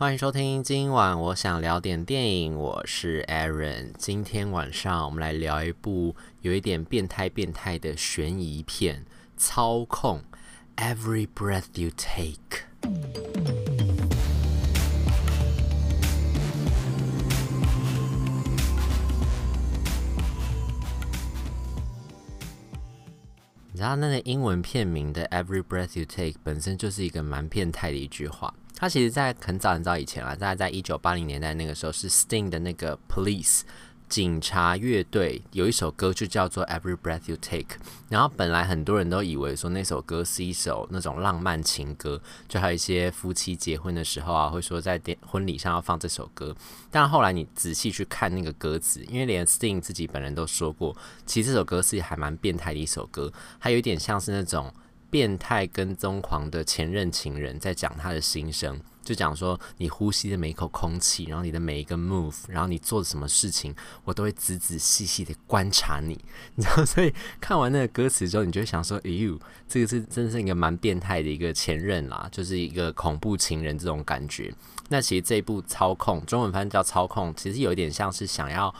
欢迎收听，今晚我想聊点电影，我是 Aaron。今天晚上我们来聊一部有一点变态变态的悬疑片，《操控》，Every Breath You Take。你知道那个英文片名的 Every Breath You Take 本身就是一个蛮变态的一句话。他其实，在很早很早以前啊，大概在一九八零年代那个时候，是 Sting 的那个 Police 警察乐队有一首歌就叫做 Every Breath You Take。然后本来很多人都以为说那首歌是一首那种浪漫情歌，就还有一些夫妻结婚的时候啊，会说在电婚礼上要放这首歌。但后来你仔细去看那个歌词，因为连 Sting 自己本人都说过，其实这首歌是还蛮变态的一首歌，还有点像是那种。变态跟踪狂的前任情人在讲他的心声，就讲说你呼吸的每一口空气，然后你的每一个 move，然后你做什么事情，我都会仔仔细细的观察你。你知道，所以看完那个歌词之后，你就会想说，哎呦，这个是真的是一个蛮变态的一个前任啦，就是一个恐怖情人这种感觉。那其实这一部操控，中文翻译叫操控，其实有一点像是想要。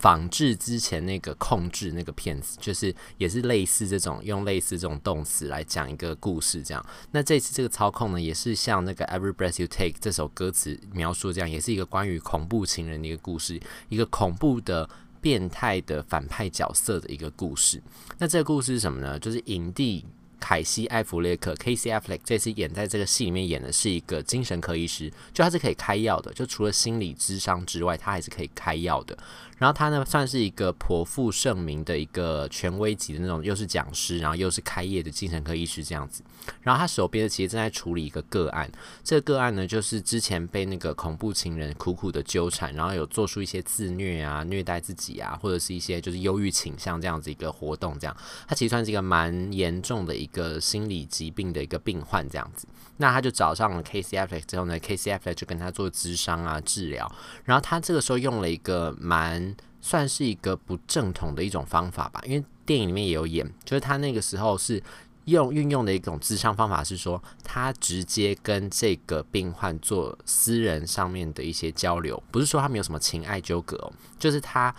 仿制之前那个控制那个片子，就是也是类似这种用类似这种动词来讲一个故事这样。那这次这个操控呢，也是像那个 Every Breath You Take 这首歌词描述这样，也是一个关于恐怖情人的一个故事，一个恐怖的变态的反派角色的一个故事。那这个故事是什么呢？就是影帝。凯西·艾弗列克 （Casey Affleck） 这次演在这个戏里面演的是一个精神科医师，就他是可以开药的，就除了心理智商之外，他还是可以开药的。然后他呢，算是一个颇负盛名的一个权威级的那种，又是讲师，然后又是开业的精神科医师这样子。然后他手边的其实正在处理一个个案，这个个案呢，就是之前被那个恐怖情人苦苦的纠缠，然后有做出一些自虐啊、虐待自己啊，或者是一些就是忧郁倾向这样子一个活动。这样，他其实算是一个蛮严重的。一个心理疾病的一个病患这样子，那他就找上了 K C Alex 之后呢，K C Alex 就跟他做咨商啊治疗，然后他这个时候用了一个蛮算是一个不正统的一种方法吧，因为电影里面也有演，就是他那个时候是用运用的一种智商方法是说，他直接跟这个病患做私人上面的一些交流，不是说他没有什么情爱纠葛，就是他。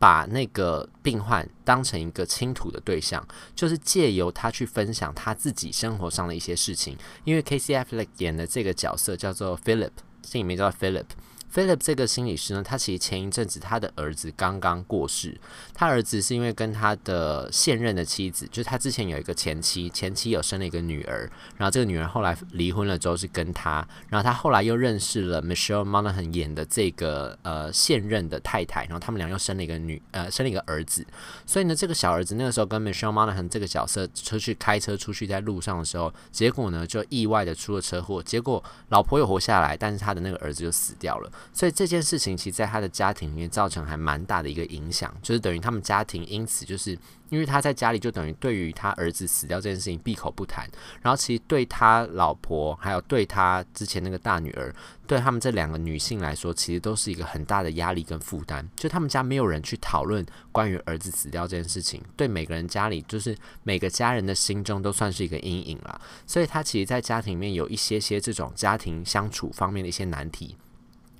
把那个病患当成一个倾吐的对象，就是借由他去分享他自己生活上的一些事情。因为 K C F 演的这个角色叫做 Philip，这里面叫 Philip。Philip 这个心理师呢，他其实前一阵子他的儿子刚刚过世。他儿子是因为跟他的现任的妻子，就是他之前有一个前妻，前妻有生了一个女儿，然后这个女儿后来离婚了之后是跟他，然后他后来又认识了 Michelle Monaghan 演的这个呃现任的太太，然后他们俩又生了一个女呃生了一个儿子。所以呢，这个小儿子那个时候跟 Michelle Monaghan 这个角色出去开车出去在路上的时候，结果呢就意外的出了车祸，结果老婆又活下来，但是他的那个儿子就死掉了。所以这件事情其实在他的家庭里面造成还蛮大的一个影响，就是等于他们家庭因此就是因为他在家里就等于对于他儿子死掉这件事情闭口不谈，然后其实对他老婆还有对他之前那个大女儿，对他们这两个女性来说，其实都是一个很大的压力跟负担。就他们家没有人去讨论关于儿子死掉这件事情，对每个人家里就是每个家人的心中都算是一个阴影了。所以他其实，在家庭里面有一些些这种家庭相处方面的一些难题。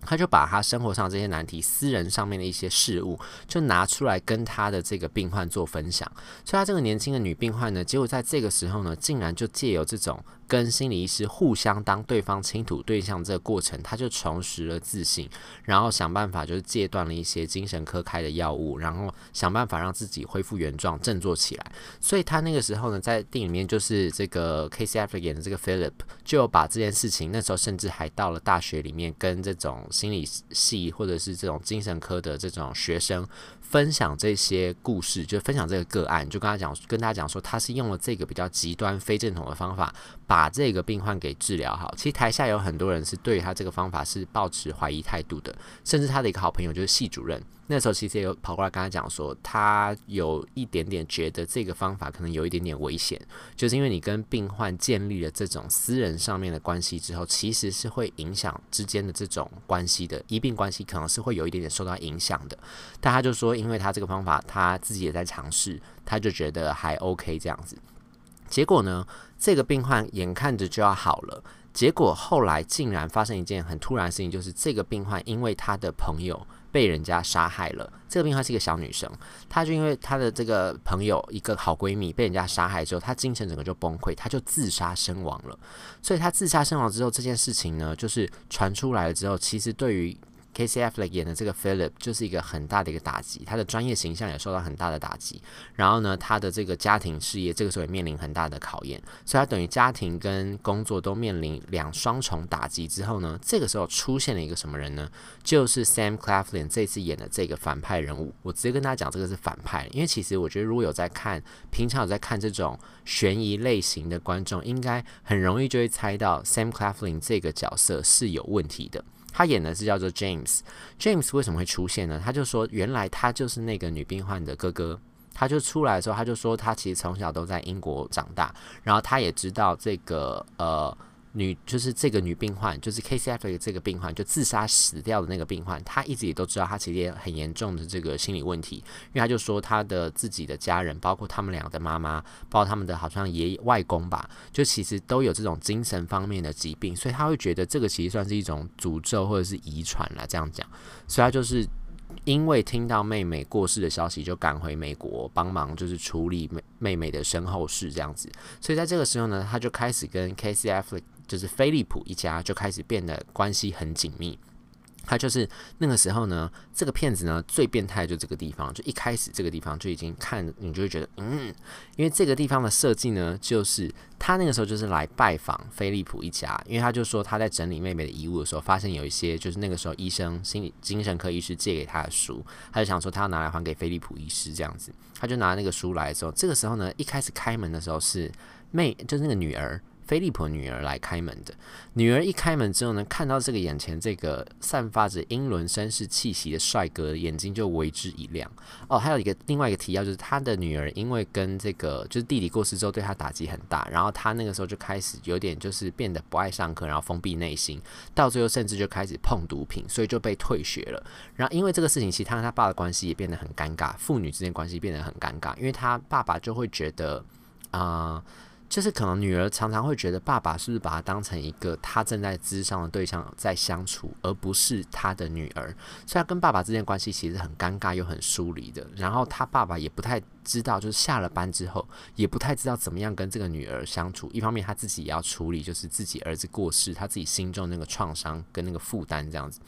他就把他生活上这些难题、私人上面的一些事物，就拿出来跟他的这个病患做分享。所以，他这个年轻的女病患呢，结果在这个时候呢，竟然就借由这种。跟心理医师互相当对方倾吐对象这个过程，他就重拾了自信，然后想办法就是戒断了一些精神科开的药物，然后想办法让自己恢复原状，振作起来。所以他那个时候呢，在电影里面就是这个 Casey Affleck 演的这个 Philip，就把这件事情，那时候甚至还到了大学里面，跟这种心理系或者是这种精神科的这种学生分享这些故事，就分享这个个案，就跟他讲，跟他讲说，他是用了这个比较极端非正统的方法把。这个病患给治疗好，其实台下有很多人是对他这个方法是抱持怀疑态度的，甚至他的一个好朋友就是系主任，那时候其实也有跑过来跟他讲说，他有一点点觉得这个方法可能有一点点危险，就是因为你跟病患建立了这种私人上面的关系之后，其实是会影响之间的这种关系的，医病关系可能是会有一点点受到影响的。但他就说，因为他这个方法他自己也在尝试，他就觉得还 OK 这样子。结果呢，这个病患眼看着就要好了，结果后来竟然发生一件很突然的事情，就是这个病患因为他的朋友被人家杀害了。这个病患是一个小女生，她就因为她的这个朋友一个好闺蜜被人家杀害之后，她精神整个就崩溃，她就自杀身亡了。所以她自杀身亡之后，这件事情呢，就是传出来了之后，其实对于 K.C.Fleck 演的这个 Philip 就是一个很大的一个打击，他的专业形象也受到很大的打击。然后呢，他的这个家庭事业这个时候也面临很大的考验，所以他等于家庭跟工作都面临两双重打击之后呢，这个时候出现了一个什么人呢？就是 Sam Claflin 这次演的这个反派人物。我直接跟大家讲，这个是反派，因为其实我觉得如果有在看，平常有在看这种悬疑类型的观众，应该很容易就会猜到 Sam Claflin 这个角色是有问题的。他演的是叫做 James，James 为什么会出现呢？他就说，原来他就是那个女病患的哥哥。他就出来的时候，他就说他其实从小都在英国长大，然后他也知道这个呃。女就是这个女病患，就是 Casey Affleck 这个病患，就自杀死掉的那个病患，她一直也都知道，她其实也很严重的这个心理问题，因为她就说她的自己的家人，包括他们俩的妈妈，包括他们的好像爷爷外公吧，就其实都有这种精神方面的疾病，所以她会觉得这个其实算是一种诅咒或者是遗传啦，这样讲，所以她就是因为听到妹妹过世的消息，就赶回美国帮忙，就是处理妹妹妹的身后事这样子，所以在这个时候呢，他就开始跟 K.C.F.。就是菲利普一家就开始变得关系很紧密。他就是那个时候呢，这个骗子呢最变态就这个地方，就一开始这个地方就已经看你就会觉得嗯，因为这个地方的设计呢，就是他那个时候就是来拜访菲利普一家，因为他就说他在整理妹妹的遗物的时候，发现有一些就是那个时候医生心理精神科医师借给他的书，他就想说他要拿来还给菲利普医师这样子，他就拿那个书来的时候，这个时候呢一开始开门的时候是妹，就是那个女儿。菲利普女儿来开门的，女儿一开门之后呢，看到这个眼前这个散发着英伦绅士气息的帅哥，眼睛就为之一亮。哦，还有一个另外一个提要，就是他的女儿因为跟这个就是弟弟过世之后，对他打击很大，然后他那个时候就开始有点就是变得不爱上课，然后封闭内心，到最后甚至就开始碰毒品，所以就被退学了。然后因为这个事情，其实他跟他爸的关系也变得很尴尬，父女之间关系变得很尴尬，因为他爸爸就会觉得啊。就是可能女儿常常会觉得爸爸是不是把她当成一个他正在咨商的对象在相处，而不是他的女儿，所以他跟爸爸之间关系其实很尴尬又很疏离的。然后他爸爸也不太知道，就是下了班之后也不太知道怎么样跟这个女儿相处。一方面他自己也要处理，就是自己儿子过世，他自己心中那个创伤跟那个负担这样子。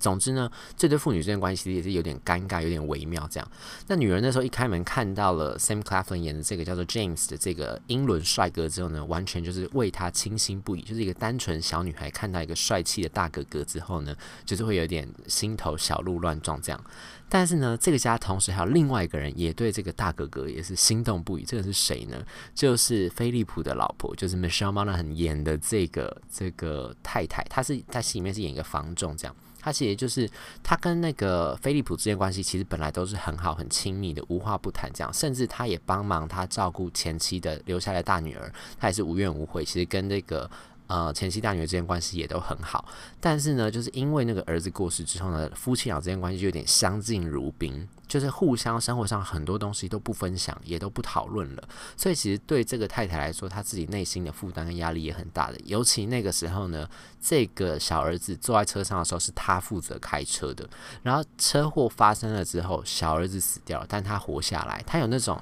总之呢，这对父女之间关系其实也是有点尴尬，有点微妙这样。那女人那时候一开门看到了 Sam Claflin 演的这个叫做 James 的这个英伦帅哥之后呢，完全就是为他倾心不已。就是一个单纯小女孩看到一个帅气的大哥哥之后呢，就是会有点心头小鹿乱撞这样。但是呢，这个家同时还有另外一个人也对这个大哥哥也是心动不已。这个是谁呢？就是菲利普的老婆，就是 Michelle Monaghan 演的这个这个太太。她是在戏里面是演一个房仲这样。他其实就是他跟那个菲利普之间关系，其实本来都是很好、很亲密的，无话不谈这样。甚至他也帮忙他照顾前妻的留下来大女儿，他也是无怨无悔。其实跟那个。呃，前妻大女儿之间关系也都很好，但是呢，就是因为那个儿子过世之后呢，夫妻俩之间关系就有点相敬如宾，就是互相生活上很多东西都不分享，也都不讨论了。所以其实对这个太太来说，她自己内心的负担跟压力也很大的。尤其那个时候呢，这个小儿子坐在车上的时候是他负责开车的，然后车祸发生了之后，小儿子死掉了，但他活下来，他有那种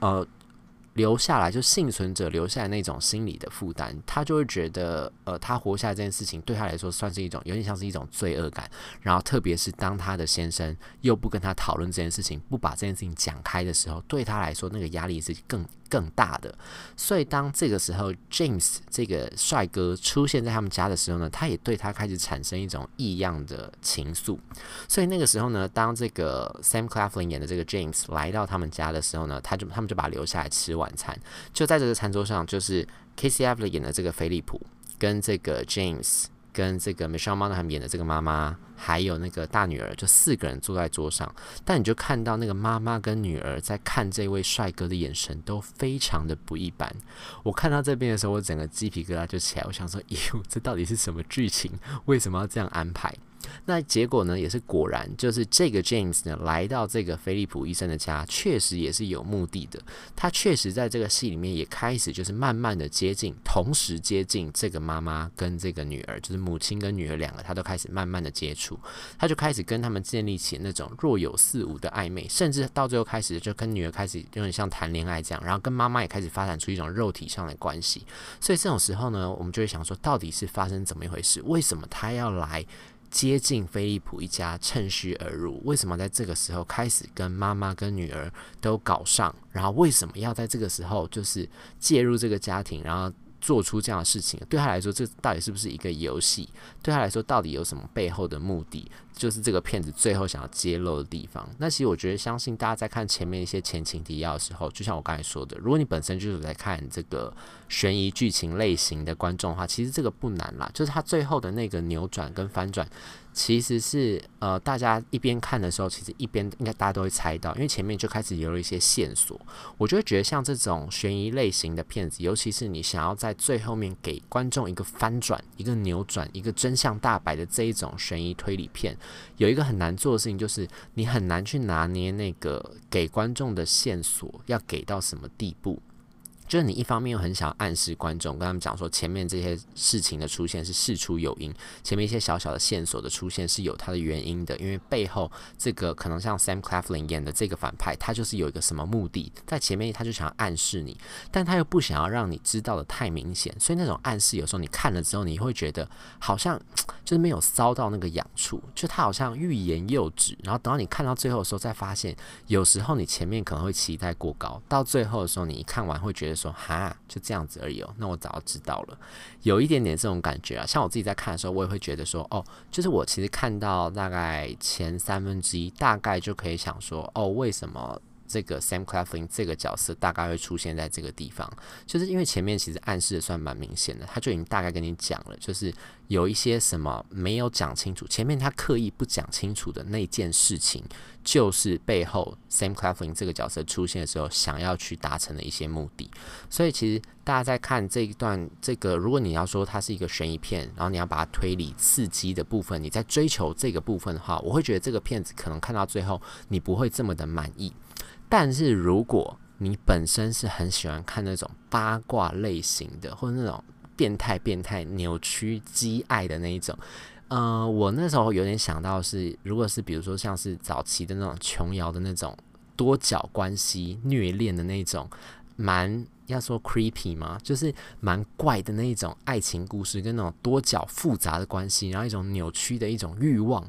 呃。留下来就幸存者留下来那种心理的负担，他就会觉得，呃，他活下来这件事情对他来说算是一种有点像是一种罪恶感。然后，特别是当他的先生又不跟他讨论这件事情，不把这件事情讲开的时候，对他来说那个压力是更更大的。所以，当这个时候 James 这个帅哥出现在他们家的时候呢，他也对他开始产生一种异样的情愫。所以那个时候呢，当这个 Sam Claflin 演的这个 James 来到他们家的时候呢，他就他们就把他留下来吃。晚餐就在这个餐桌上，就是 Casey Affleck 演的这个菲利普，跟这个 James，跟这个 Michelle Monaghan 演的这个妈妈，还有那个大女儿，就四个人坐在桌上。但你就看到那个妈妈跟女儿在看这位帅哥的眼神都非常的不一般。我看到这边的时候，我整个鸡皮疙瘩就起来。我想说，哟，这到底是什么剧情？为什么要这样安排？那结果呢，也是果然，就是这个 James 呢，来到这个菲利普医生的家，确实也是有目的的。他确实在这个戏里面也开始就是慢慢的接近，同时接近这个妈妈跟这个女儿，就是母亲跟女儿两个，他都开始慢慢的接触，他就开始跟他们建立起那种若有似无的暧昧，甚至到最后开始就跟女儿开始有点像谈恋爱这样，然后跟妈妈也开始发展出一种肉体上的关系。所以这种时候呢，我们就会想说，到底是发生怎么一回事？为什么他要来？接近菲利普一家，趁虚而入。为什么在这个时候开始跟妈妈跟女儿都搞上？然后为什么要在这个时候就是介入这个家庭？然后。做出这样的事情，对他来说，这到底是不是一个游戏？对他来说，到底有什么背后的目的？就是这个骗子最后想要揭露的地方。那其实我觉得，相信大家在看前面一些前情提要的时候，就像我刚才说的，如果你本身就是在看这个悬疑剧情类型的观众的话，其实这个不难啦。就是他最后的那个扭转跟翻转。其实是呃，大家一边看的时候，其实一边应该大家都会猜到，因为前面就开始有了一些线索。我就会觉得像这种悬疑类型的片子，尤其是你想要在最后面给观众一个翻转、一个扭转、一个真相大白的这一种悬疑推理片，有一个很难做的事情，就是你很难去拿捏那个给观众的线索要给到什么地步。就是你一方面又很想暗示观众，跟他们讲说前面这些事情的出现是事出有因，前面一些小小的线索的出现是有它的原因的，因为背后这个可能像 Sam Claflin 演的这个反派，他就是有一个什么目的，在前面他就想暗示你，但他又不想要让你知道的太明显，所以那种暗示有时候你看了之后，你会觉得好像 就是没有搔到那个痒处，就他好像欲言又止，然后等到你看到最后的时候，再发现有时候你前面可能会期待过高，到最后的时候你一看完会觉得。说哈，就这样子而已哦。那我早知道了，有一点点这种感觉啊。像我自己在看的时候，我也会觉得说，哦，就是我其实看到大概前三分之一，大概就可以想说，哦，为什么？这个 Sam Claflin 这个角色大概会出现在这个地方，就是因为前面其实暗示的算蛮明显的，他就已经大概跟你讲了，就是有一些什么没有讲清楚，前面他刻意不讲清楚的那件事情，就是背后 Sam Claflin 这个角色出现的时候想要去达成的一些目的。所以其实大家在看这一段，这个如果你要说它是一个悬疑片，然后你要把它推理刺激的部分，你在追求这个部分的话，我会觉得这个片子可能看到最后你不会这么的满意。但是如果你本身是很喜欢看那种八卦类型的，或者那种变态、变态、扭曲、激爱的那一种，呃，我那时候有点想到是，如果是比如说像是早期的那种琼瑶的那种多角关系虐恋的那种，蛮要说 creepy 吗？就是蛮怪的那一种爱情故事，跟那种多角复杂的关系，然后一种扭曲的一种欲望。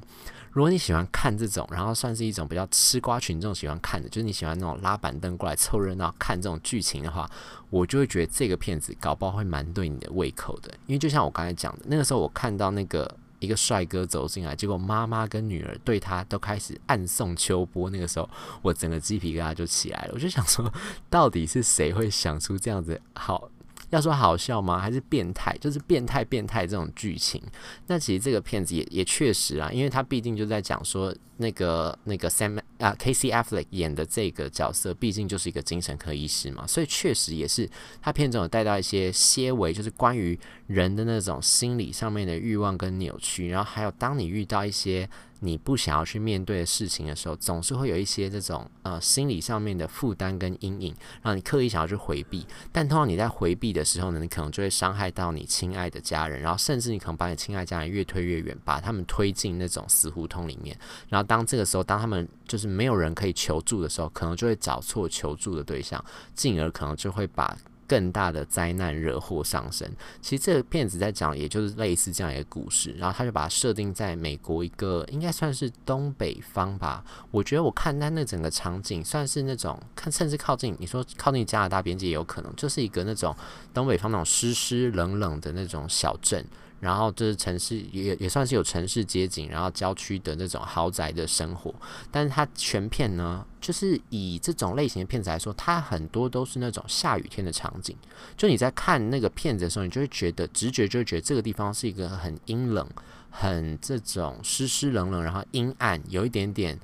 如果你喜欢看这种，然后算是一种比较吃瓜群众喜欢看的，就是你喜欢那种拉板凳过来凑热闹看这种剧情的话，我就会觉得这个片子搞不好会蛮对你的胃口的。因为就像我刚才讲的，那个时候我看到那个一个帅哥走进来，结果妈妈跟女儿对他都开始暗送秋波，那个时候我整个鸡皮疙瘩就起来了。我就想说，到底是谁会想出这样子好？要说好笑吗？还是变态？就是变态变态这种剧情。那其实这个片子也也确实啊，因为他毕竟就在讲说那个那个 Sam 啊 Casey Affleck 演的这个角色，毕竟就是一个精神科医师嘛，所以确实也是他片中有带到一些些微，就是关于人的那种心理上面的欲望跟扭曲，然后还有当你遇到一些。你不想要去面对的事情的时候，总是会有一些这种呃心理上面的负担跟阴影，让你刻意想要去回避。但通常你在回避的时候呢，你可能就会伤害到你亲爱的家人，然后甚至你可能把你亲爱家人越推越远，把他们推进那种死胡同里面。然后当这个时候，当他们就是没有人可以求助的时候，可能就会找错求助的对象，进而可能就会把。更大的灾难惹祸上身。其实这个片子在讲，也就是类似这样一个故事。然后他就把它设定在美国一个应该算是东北方吧。我觉得我看他那整个场景，算是那种看甚至靠近你说靠近加拿大边界也有可能，就是一个那种东北方那种湿湿冷冷的那种小镇。然后就是城市也也算是有城市街景，然后郊区的那种豪宅的生活，但是它全片呢，就是以这种类型的片子来说，它很多都是那种下雨天的场景。就你在看那个片子的时候，你就会觉得直觉就会觉得这个地方是一个很阴冷、很这种湿湿冷冷，然后阴暗，有一点点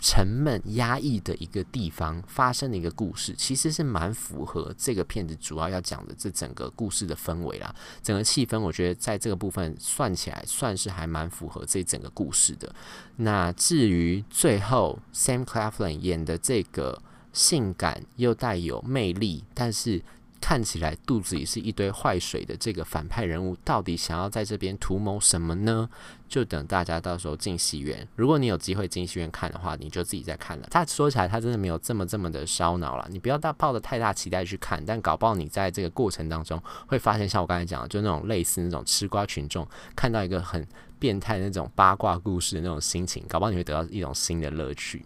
沉闷压抑的一个地方发生的一个故事，其实是蛮符合这个片子主要要讲的这整个故事的氛围啦。整个气氛，我觉得在这个部分算起来算是还蛮符合这整个故事的。那至于最后 Sam Claflin 演的这个性感又带有魅力，但是看起来肚子里是一堆坏水的这个反派人物，到底想要在这边图谋什么呢？就等大家到时候进戏院。如果你有机会进戏院看的话，你就自己再看了。他说起来，他真的没有这么这么的烧脑了。你不要大抱着太大期待去看，但搞不好你在这个过程当中会发现，像我刚才讲的，就那种类似那种吃瓜群众看到一个很变态那种八卦故事的那种心情，搞不好你会得到一种新的乐趣。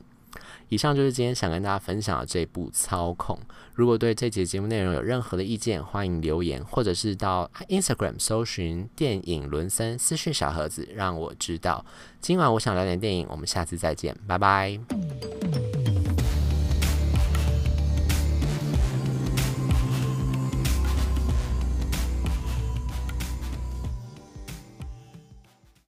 以上就是今天想跟大家分享的这部《操控》。如果对这节节目内容有任何的意见，欢迎留言，或者是到 Instagram 搜寻“电影伦森”私讯小盒子，让我知道。今晚我想聊点电影，我们下次再见，拜拜。